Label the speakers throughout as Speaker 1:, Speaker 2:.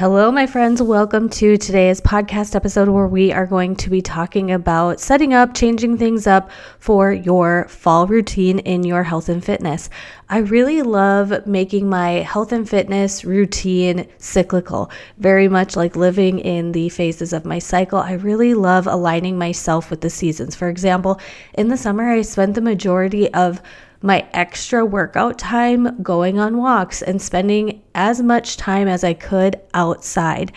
Speaker 1: Hello, my friends. Welcome to today's podcast episode where we are going to be talking about setting up, changing things up for your fall routine in your health and fitness. I really love making my health and fitness routine cyclical, very much like living in the phases of my cycle. I really love aligning myself with the seasons. For example, in the summer, I spent the majority of my extra workout time going on walks and spending as much time as I could outside.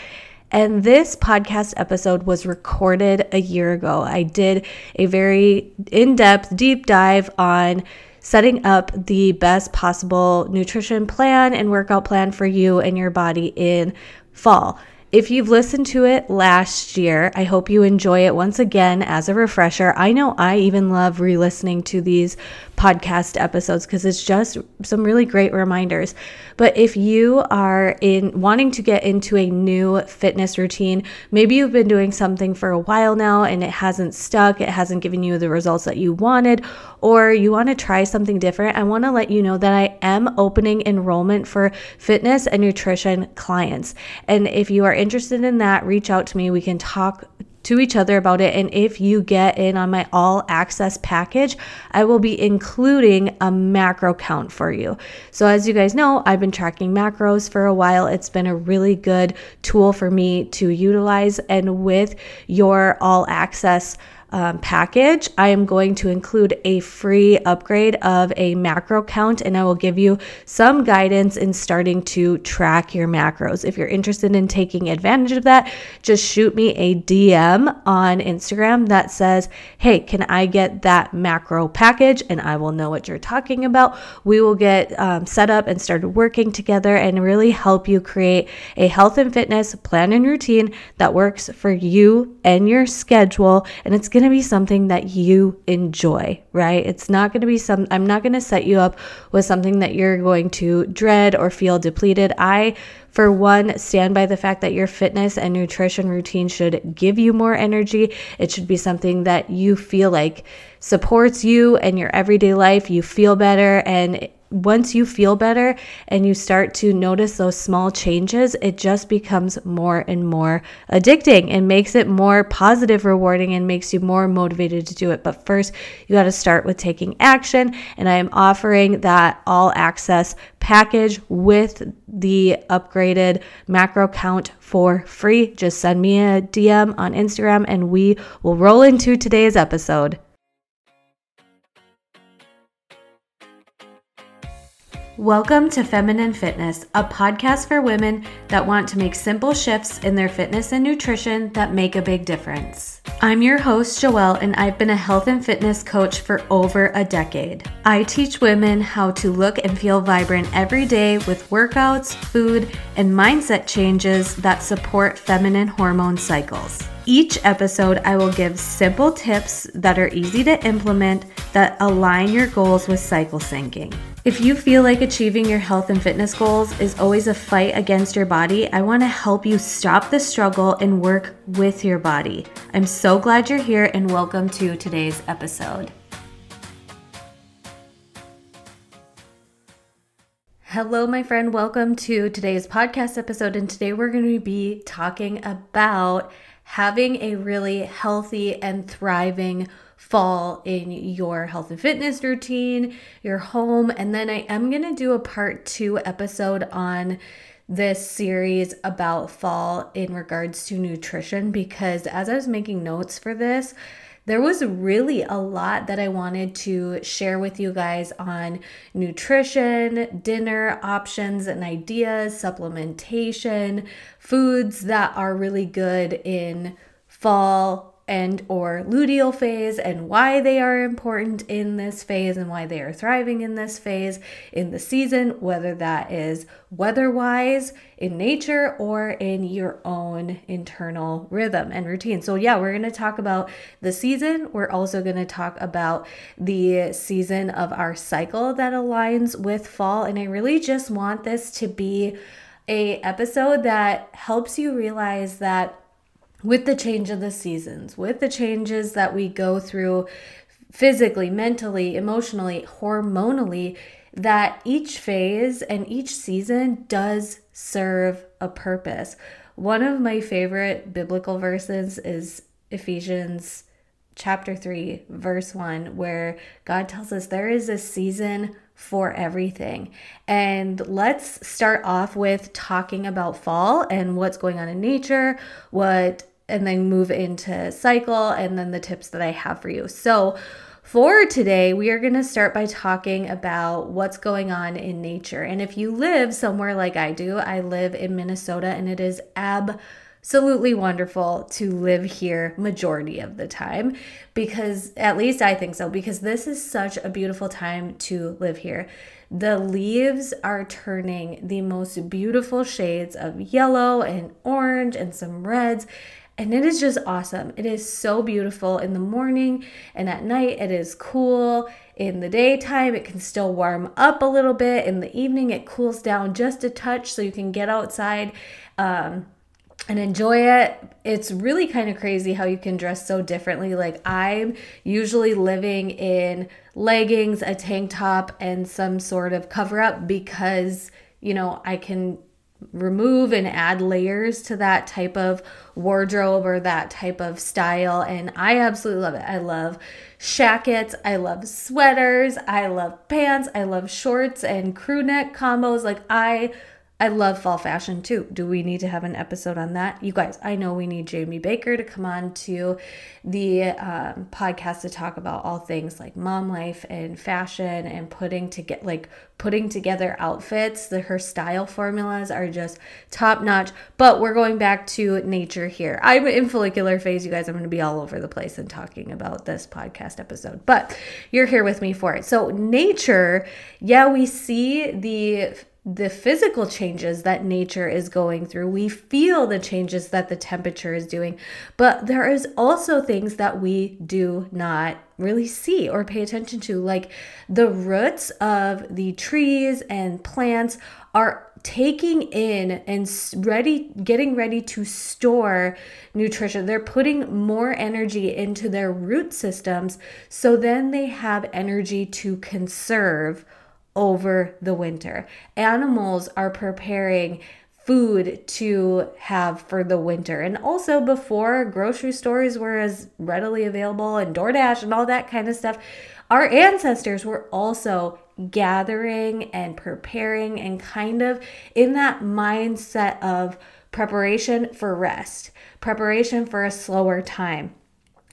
Speaker 1: And this podcast episode was recorded a year ago. I did a very in depth, deep dive on setting up the best possible nutrition plan and workout plan for you and your body in fall. If you've listened to it last year, I hope you enjoy it once again as a refresher. I know I even love re listening to these podcast episodes because it's just some really great reminders. But if you are in wanting to get into a new fitness routine, maybe you've been doing something for a while now and it hasn't stuck, it hasn't given you the results that you wanted, or you want to try something different, I want to let you know that I am opening enrollment for fitness and nutrition clients. And if you are interested in that, reach out to me. We can talk to each other about it. And if you get in on my all access package, I will be including a macro count for you. So, as you guys know, I've been tracking macros for a while. It's been a really good tool for me to utilize. And with your all access um, package, I am going to include a free upgrade of a macro count and I will give you some guidance in starting to track your macros. If you're interested in taking advantage of that, just shoot me a DM on Instagram that says, Hey, can I get that macro package? And I will know what you're talking about. We will get um, set up and started working together and really help you create a health and fitness plan and routine that works for you and your schedule. And it's going going to be something that you enjoy, right? It's not going to be some, I'm not going to set you up with something that you're going to dread or feel depleted. I, for one, stand by the fact that your fitness and nutrition routine should give you more energy. It should be something that you feel like supports you and your everyday life. You feel better and once you feel better and you start to notice those small changes, it just becomes more and more addicting and makes it more positive, rewarding, and makes you more motivated to do it. But first, you got to start with taking action. And I am offering that all access package with the upgraded macro count for free. Just send me a DM on Instagram and we will roll into today's episode. Welcome to Feminine Fitness, a podcast for women that want to make simple shifts in their fitness and nutrition that make a big difference. I'm your host, Joelle, and I've been a health and fitness coach for over a decade. I teach women how to look and feel vibrant every day with workouts, food, and mindset changes that support feminine hormone cycles. Each episode, I will give simple tips that are easy to implement that align your goals with cycle syncing. If you feel like achieving your health and fitness goals is always a fight against your body, I want to help you stop the struggle and work with your body. I'm so glad you're here and welcome to today's episode. Hello, my friend. Welcome to today's podcast episode. And today we're going to be talking about having a really healthy and thriving fall in your health and fitness routine, your home. And then I am going to do a part two episode on this series about fall in regards to nutrition because as I was making notes for this, there was really a lot that I wanted to share with you guys on nutrition, dinner options and ideas, supplementation, foods that are really good in fall and or luteal phase and why they are important in this phase and why they are thriving in this phase in the season whether that is weather-wise in nature or in your own internal rhythm and routine. So yeah, we're going to talk about the season. We're also going to talk about the season of our cycle that aligns with fall and I really just want this to be a episode that helps you realize that with the change of the seasons, with the changes that we go through physically, mentally, emotionally, hormonally, that each phase and each season does serve a purpose. One of my favorite biblical verses is Ephesians chapter 3, verse 1, where God tells us there is a season for everything. And let's start off with talking about fall and what's going on in nature, what and then move into cycle and then the tips that I have for you. So, for today, we are going to start by talking about what's going on in nature. And if you live somewhere like I do, I live in Minnesota and it is absolutely wonderful to live here majority of the time because at least I think so because this is such a beautiful time to live here. The leaves are turning the most beautiful shades of yellow and orange and some reds and it is just awesome. It is so beautiful in the morning and at night. It is cool. In the daytime, it can still warm up a little bit. In the evening, it cools down just a touch so you can get outside um, and enjoy it. It's really kind of crazy how you can dress so differently. Like, I'm usually living in leggings, a tank top, and some sort of cover up because, you know, I can remove and add layers to that type of wardrobe or that type of style. And I absolutely love it. I love shackets, I love sweaters, I love pants, I love shorts and crew neck combos. Like, I I love fall fashion too. Do we need to have an episode on that? You guys, I know we need Jamie Baker to come on to the um, podcast to talk about all things like mom life and fashion and putting to get like putting together outfits. The her style formulas are just top notch. But we're going back to nature here. I'm in follicular phase, you guys. I'm going to be all over the place and talking about this podcast episode, but you're here with me for it. So nature, yeah, we see the the physical changes that nature is going through. We feel the changes that the temperature is doing, but there is also things that we do not really see or pay attention to like the roots of the trees and plants are taking in and ready getting ready to store nutrition they're putting more energy into their root systems so then they have energy to conserve over the winter. Animals are preparing food to have for the winter. And also before grocery stores were as readily available and DoorDash and all that kind of stuff, our ancestors were also gathering and preparing and kind of in that mindset of preparation for rest, preparation for a slower time.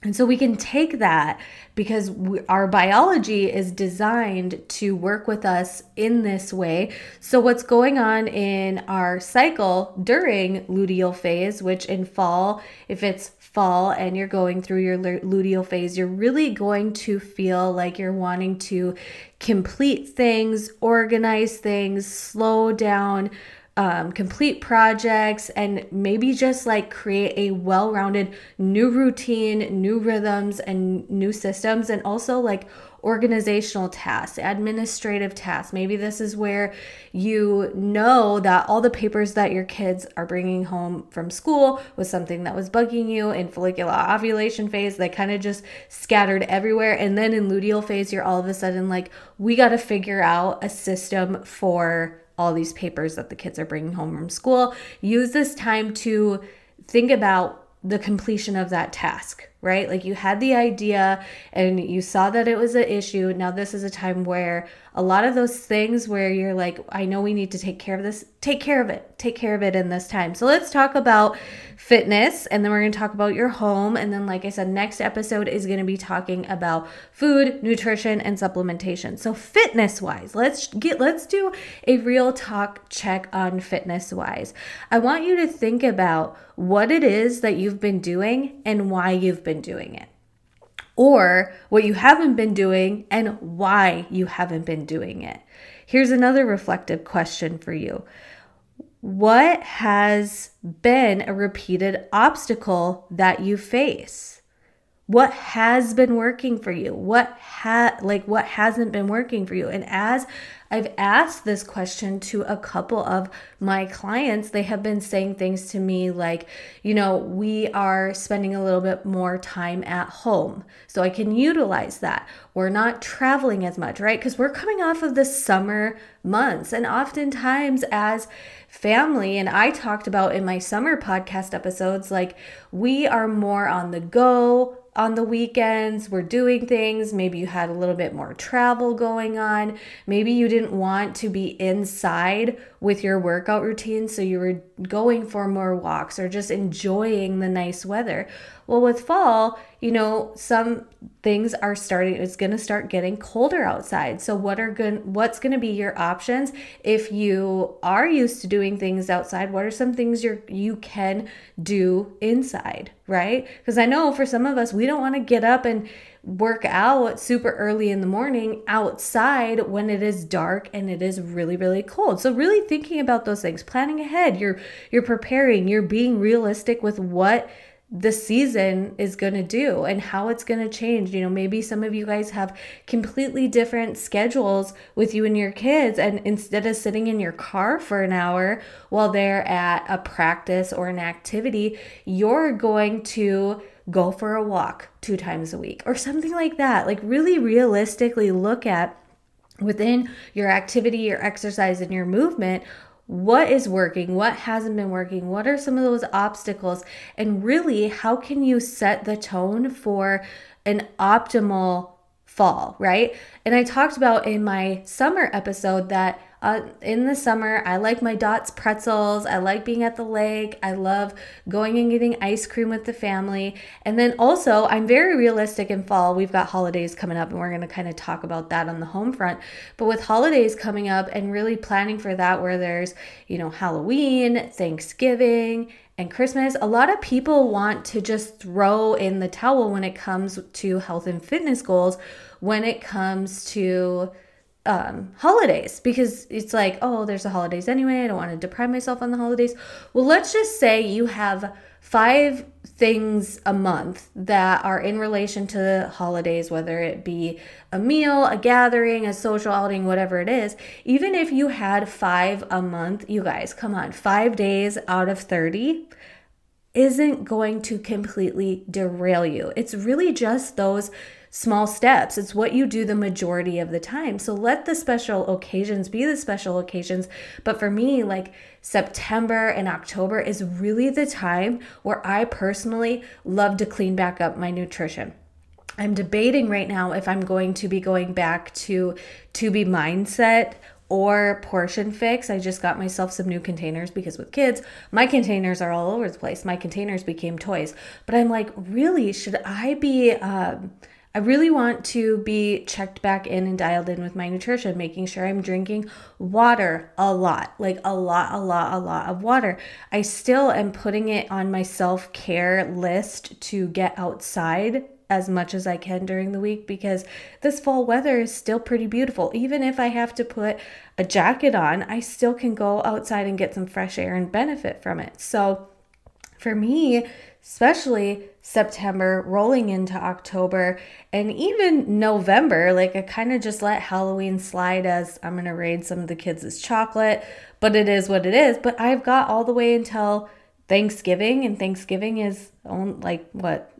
Speaker 1: And so we can take that because we, our biology is designed to work with us in this way. So, what's going on in our cycle during luteal phase, which in fall, if it's fall and you're going through your luteal phase, you're really going to feel like you're wanting to complete things, organize things, slow down, um, complete projects and maybe just like create a well rounded new routine, new rhythms, and new systems, and also like organizational tasks, administrative tasks. Maybe this is where you know that all the papers that your kids are bringing home from school was something that was bugging you in follicular ovulation phase. They kind of just scattered everywhere. And then in luteal phase, you're all of a sudden like, we got to figure out a system for all these papers that the kids are bringing home from school. Use this time to think about the completion of that task, right? Like you had the idea and you saw that it was an issue. Now, this is a time where a lot of those things where you're like, I know we need to take care of this, take care of it, take care of it in this time. So let's talk about fitness and then we're going to talk about your home. And then, like I said, next episode is going to be talking about food, nutrition, and supplementation. So, fitness wise, let's get, let's do a real talk check on fitness wise. I want you to think about what it is that you've been doing and why you've been doing it or what you haven't been doing and why you haven't been doing it. Here's another reflective question for you. What has been a repeated obstacle that you face? What has been working for you? What ha like what hasn't been working for you? And as i've asked this question to a couple of my clients they have been saying things to me like you know we are spending a little bit more time at home so i can utilize that. We're not traveling as much right? Because we're coming off of the summer months and oftentimes as family and I talked about in my summer podcast episodes like we are more on the go on the weekends, we're doing things. Maybe you had a little bit more travel going on. Maybe you didn't want to be inside with your workout routine, so you were going for more walks or just enjoying the nice weather. Well, with fall, you know, some things are starting it's going to start getting colder outside. So what are good what's going to be your options if you are used to doing things outside? What are some things you're you can do inside, right? Because I know for some of us we don't want to get up and work out super early in the morning outside when it is dark and it is really really cold. So really thinking about those things, planning ahead, you're you're preparing, you're being realistic with what the season is going to do and how it's going to change. You know, maybe some of you guys have completely different schedules with you and your kids. And instead of sitting in your car for an hour while they're at a practice or an activity, you're going to go for a walk two times a week or something like that. Like, really realistically look at within your activity, your exercise, and your movement what is working, what hasn't been working, what are some of those obstacles, and really how can you set the tone for an optimal fall, right? And I talked about in my summer episode that uh, in the summer, I like my Dot's pretzels. I like being at the lake. I love going and getting ice cream with the family. And then also, I'm very realistic in fall. We've got holidays coming up, and we're going to kind of talk about that on the home front. But with holidays coming up and really planning for that, where there's, you know, Halloween, Thanksgiving, and Christmas, a lot of people want to just throw in the towel when it comes to health and fitness goals, when it comes to um, holidays because it's like, oh, there's the holidays anyway. I don't want to deprive myself on the holidays. Well, let's just say you have five things a month that are in relation to the holidays, whether it be a meal, a gathering, a social outing, whatever it is. Even if you had five a month, you guys, come on, five days out of 30 isn't going to completely derail you. It's really just those small steps. It's what you do the majority of the time. So let the special occasions be the special occasions. But for me, like September and October is really the time where I personally love to clean back up my nutrition. I'm debating right now if I'm going to be going back to 2B Mindset or portion fix. I just got myself some new containers because with kids, my containers are all over the place. My containers became toys. But I'm like, really, should I be um, I really want to be checked back in and dialed in with my nutrition, making sure I'm drinking water a lot, like a lot, a lot, a lot of water. I still am putting it on my self care list to get outside as much as I can during the week because this fall weather is still pretty beautiful. Even if I have to put a jacket on, I still can go outside and get some fresh air and benefit from it. So, for me, especially September rolling into October and even November. Like I kind of just let Halloween slide as I'm going to raid some of the kids' chocolate, but it is what it is. But I've got all the way until Thanksgiving, and Thanksgiving is on like what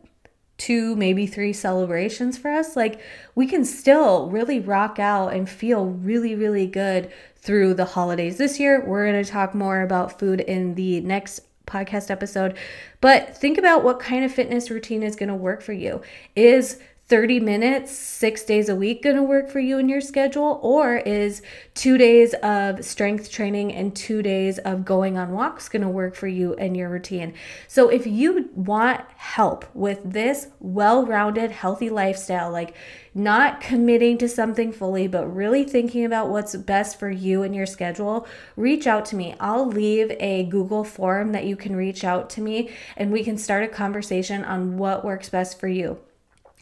Speaker 1: two, maybe three celebrations for us. Like we can still really rock out and feel really, really good through the holidays. This year, we're going to talk more about food in the next podcast episode. But think about what kind of fitness routine is going to work for you. Is 30 minutes, six days a week going to work for you in your schedule? Or is two days of strength training and two days of going on walks going to work for you and your routine? So, if you want help with this well rounded, healthy lifestyle, like not committing to something fully, but really thinking about what's best for you and your schedule, reach out to me. I'll leave a Google form that you can reach out to me and we can start a conversation on what works best for you.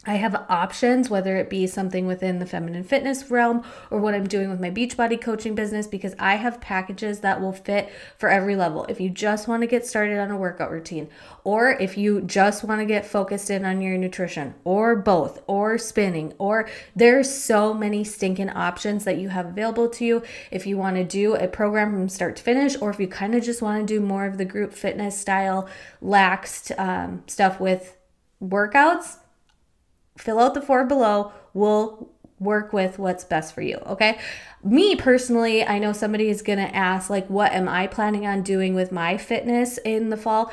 Speaker 1: I have options, whether it be something within the feminine fitness realm or what I'm doing with my Beachbody coaching business, because I have packages that will fit for every level. If you just want to get started on a workout routine, or if you just want to get focused in on your nutrition, or both, or spinning, or there's so many stinking options that you have available to you. If you want to do a program from start to finish, or if you kind of just want to do more of the group fitness style, laxed um, stuff with workouts fill out the form below. We'll work with what's best for you. Okay. Me personally, I know somebody is going to ask, like, what am I planning on doing with my fitness in the fall?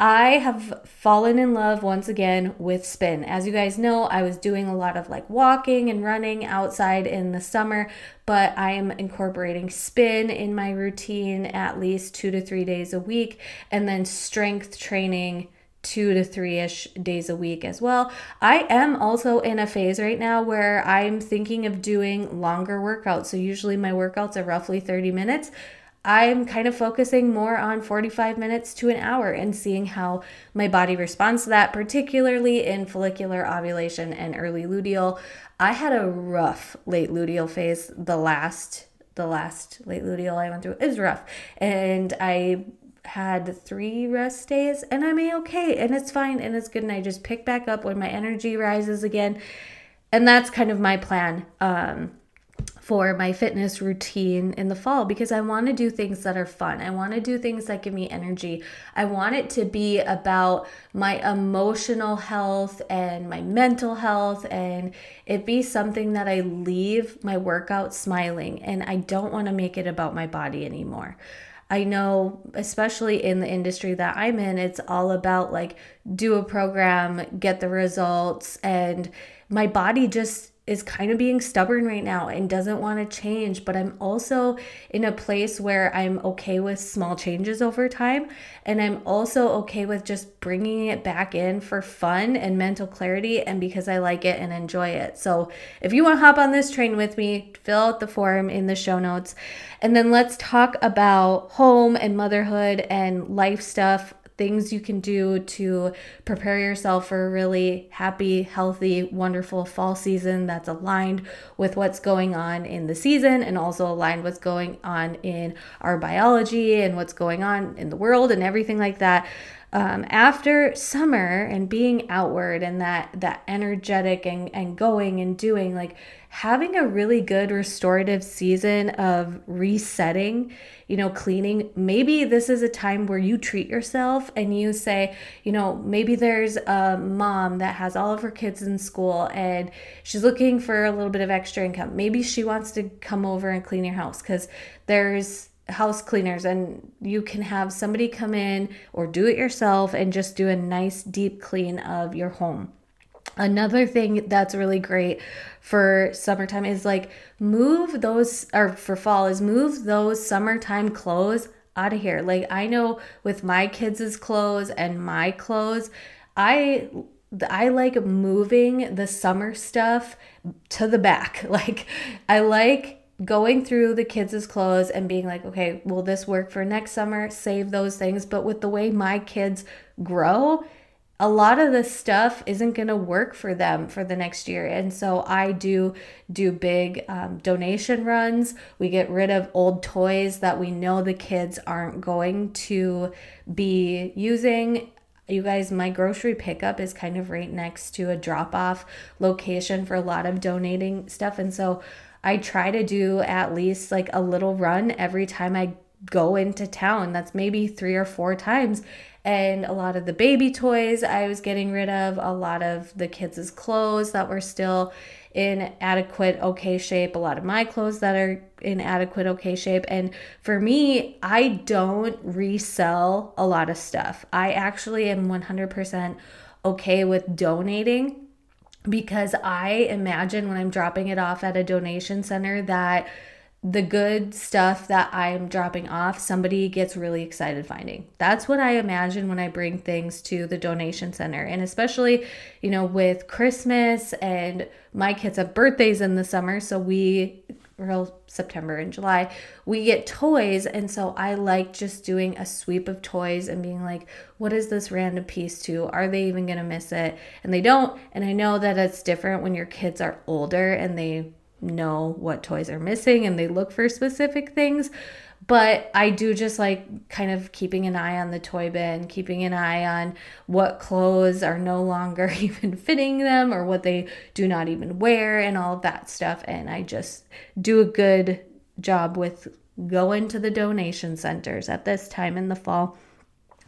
Speaker 1: I have fallen in love once again with spin. As you guys know, I was doing a lot of like walking and running outside in the summer, but I am incorporating spin in my routine at least two to three days a week, and then strength training two to three ish days a week as well. I am also in a phase right now where I'm thinking of doing longer workouts. So, usually my workouts are roughly 30 minutes. I'm kind of focusing more on 45 minutes to an hour and seeing how my body responds to that, particularly in follicular ovulation and early luteal. I had a rough late luteal phase the last the last late luteal I went through is rough. And I had three rest days and I'm okay and it's fine and it's good and I just pick back up when my energy rises again. And that's kind of my plan um, for my fitness routine in the fall because I want to do things that are fun. I want to do things that give me energy. I want it to be about my emotional health and my mental health and it be something that I leave my workout smiling and I don't want to make it about my body anymore. I know, especially in the industry that I'm in, it's all about like do a program, get the results, and my body just is kind of being stubborn right now and doesn't want to change, but I'm also in a place where I'm okay with small changes over time. And I'm also okay with just bringing it back in for fun and mental clarity and because I like it and enjoy it. So if you want to hop on this train with me, fill out the form in the show notes. And then let's talk about home and motherhood and life stuff things you can do to prepare yourself for a really happy, healthy, wonderful fall season that's aligned with what's going on in the season and also aligned what's going on in our biology and what's going on in the world and everything like that. Um, after summer and being outward and that that energetic and, and going and doing like having a really good restorative season of resetting, you know, cleaning. Maybe this is a time where you treat yourself and you say, you know, maybe there's a mom that has all of her kids in school and she's looking for a little bit of extra income. Maybe she wants to come over and clean your house because there's house cleaners and you can have somebody come in or do it yourself and just do a nice deep clean of your home. Another thing that's really great for summertime is like move those, or for fall, is move those summertime clothes out of here. Like I know with my kids' clothes and my clothes, I I like moving the summer stuff to the back. Like I like going through the kids' clothes and being like, okay, will this work for next summer? Save those things. But with the way my kids grow, a lot of the stuff isn't going to work for them for the next year. And so i do do big um, donation runs. We get rid of old toys that we know the kids aren't going to be using. You guys my grocery pickup is kind of right next to a drop off location for a lot of donating stuff. And so i try to do at least like a little run every time i go into town that's maybe three or four times and a lot of the baby toys I was getting rid of, a lot of the kids' clothes that were still in adequate, okay shape, a lot of my clothes that are in adequate, okay shape. And for me, I don't resell a lot of stuff. I actually am 100% okay with donating because I imagine when I'm dropping it off at a donation center that the good stuff that I'm dropping off, somebody gets really excited finding. That's what I imagine when I bring things to the donation center. And especially, you know, with Christmas and my kids have birthdays in the summer. So we real September and July, we get toys. And so I like just doing a sweep of toys and being like, what is this random piece to? Are they even going to miss it? And they don't. And I know that it's different when your kids are older and they know what toys are missing and they look for specific things. But I do just like kind of keeping an eye on the toy bin, keeping an eye on what clothes are no longer even fitting them or what they do not even wear and all of that stuff. And I just do a good job with going to the donation centers at this time in the fall.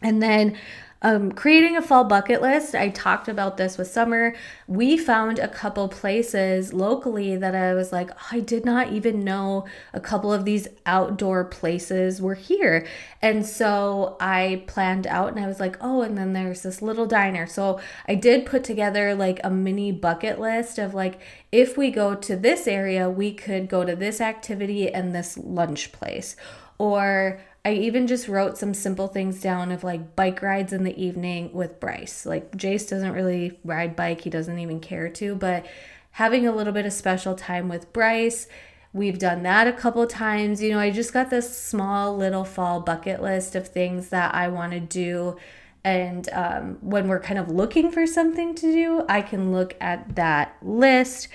Speaker 1: And then um, creating a fall bucket list, I talked about this with Summer. We found a couple places locally that I was like, oh, I did not even know a couple of these outdoor places were here. And so I planned out and I was like, oh, and then there's this little diner. So I did put together like a mini bucket list of like, if we go to this area, we could go to this activity and this lunch place. Or I even just wrote some simple things down of like bike rides in the evening with Bryce. Like Jace doesn't really ride bike, he doesn't even care to, but having a little bit of special time with Bryce. We've done that a couple times. You know, I just got this small little fall bucket list of things that I want to do. And um, when we're kind of looking for something to do, I can look at that list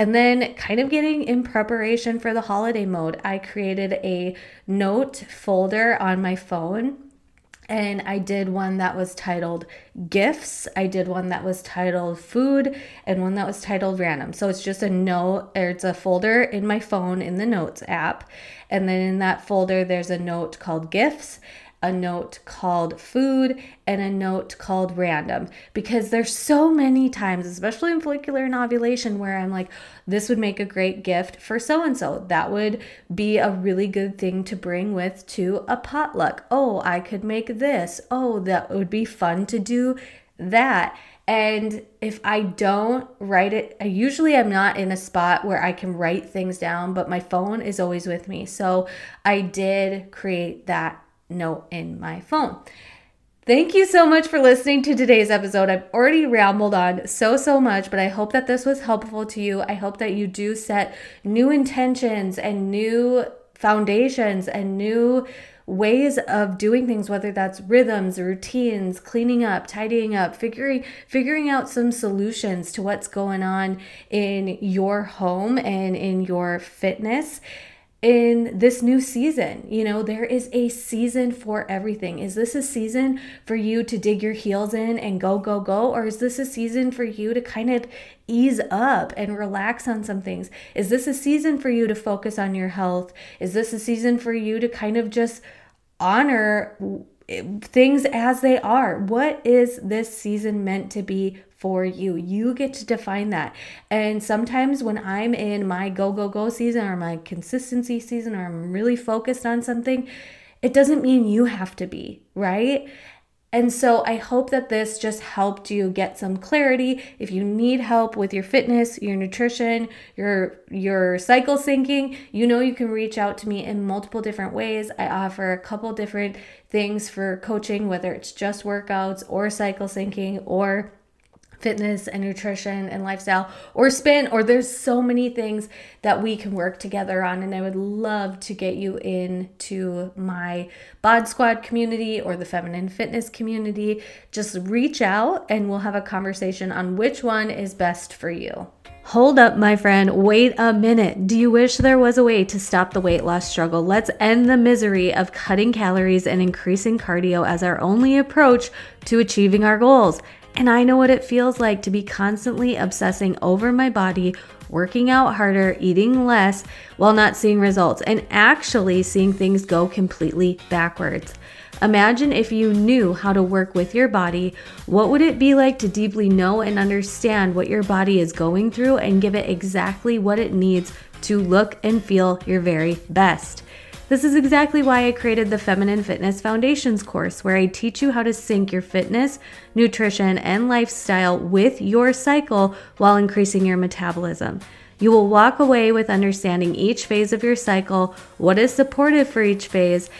Speaker 1: and then, kind of getting in preparation for the holiday mode, I created a note folder on my phone. And I did one that was titled gifts. I did one that was titled food and one that was titled random. So it's just a note, or it's a folder in my phone in the notes app. And then in that folder, there's a note called gifts a note called food and a note called random. Because there's so many times especially in follicular and ovulation where i'm like this would make a great gift for so and so that would be a really good thing to bring with to a potluck. Oh i could make this. Oh that would be fun to do that. And if I don't write it, I usually am not in a spot where I can write things down, but my phone is always with me. So I did create that note in my phone. Thank you so much for listening to today's episode. I've already rambled on so, so much, but I hope that this was helpful to you. I hope that you do set new intentions and new foundations and new ways of doing things whether that's rhythms routines cleaning up tidying up figuring figuring out some solutions to what's going on in your home and in your fitness in this new season. You know, there is a season for everything. Is this a season for you to dig your heels in and go, go, go? Or is this a season for you to kind of ease up and relax on some things? Is this a season for you to focus on your health? Is this a season for you to kind of just honor things as they are? What is this season meant to be for you. You get to define that. And sometimes when I'm in my go, go, go season or my consistency season or I'm really focused on something, it doesn't mean you have to be, right? And so I hope that this just helped you get some clarity. If you need help with your fitness, your nutrition, your your cycle syncing, you know you can reach out to me in multiple different ways. I offer a couple different things for coaching, whether it's just workouts or cycle syncing or fitness and nutrition and lifestyle or spin or there's so many things that we can work together on and I would love to get you into my bod squad community or the feminine fitness community just reach out and we'll have a conversation on which one is best for you Hold up, my friend. Wait a minute. Do you wish there was a way to stop the weight loss struggle? Let's end the misery of cutting calories and increasing cardio as our only approach to achieving our goals. And I know what it feels like to be constantly obsessing over my body, working out harder, eating less, while not seeing results, and actually seeing things go completely backwards. Imagine if you knew how to work with your body, what would it be like to deeply know and understand what your body is going through and give it exactly what it needs to look and feel your very best? This is exactly why I created the Feminine Fitness Foundations course, where I teach you how to sync your fitness, nutrition, and lifestyle with your cycle while increasing your metabolism. You will walk away with understanding each phase of your cycle, what is supportive for each phase,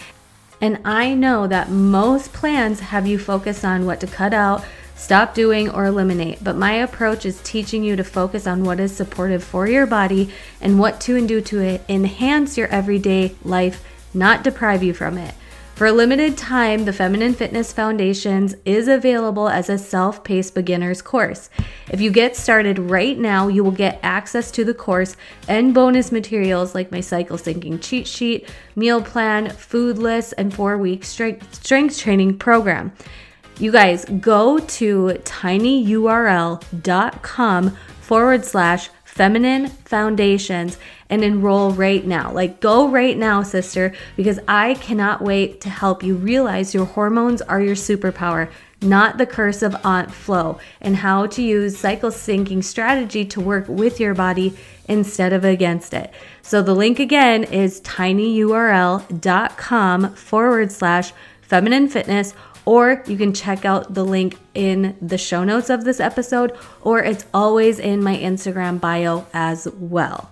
Speaker 1: and I know that most plans have you focus on what to cut out stop doing, or eliminate. But my approach is teaching you to focus on what is supportive for your body and what to and do to enhance your everyday life, not deprive you from it. For a limited time, the Feminine Fitness Foundations is available as a self paced beginner's course. If you get started right now, you will get access to the course and bonus materials like my cycle syncing cheat sheet, meal plan, food list, and four week strength, strength training program. You guys go to tinyurl.com forward slash feminine foundations and enroll right now. Like, go right now, sister, because I cannot wait to help you realize your hormones are your superpower, not the curse of Aunt Flo, and how to use cycle syncing strategy to work with your body instead of against it. So, the link again is tinyurl.com forward slash feminine fitness or you can check out the link in the show notes of this episode, or it's always in my Instagram bio as well.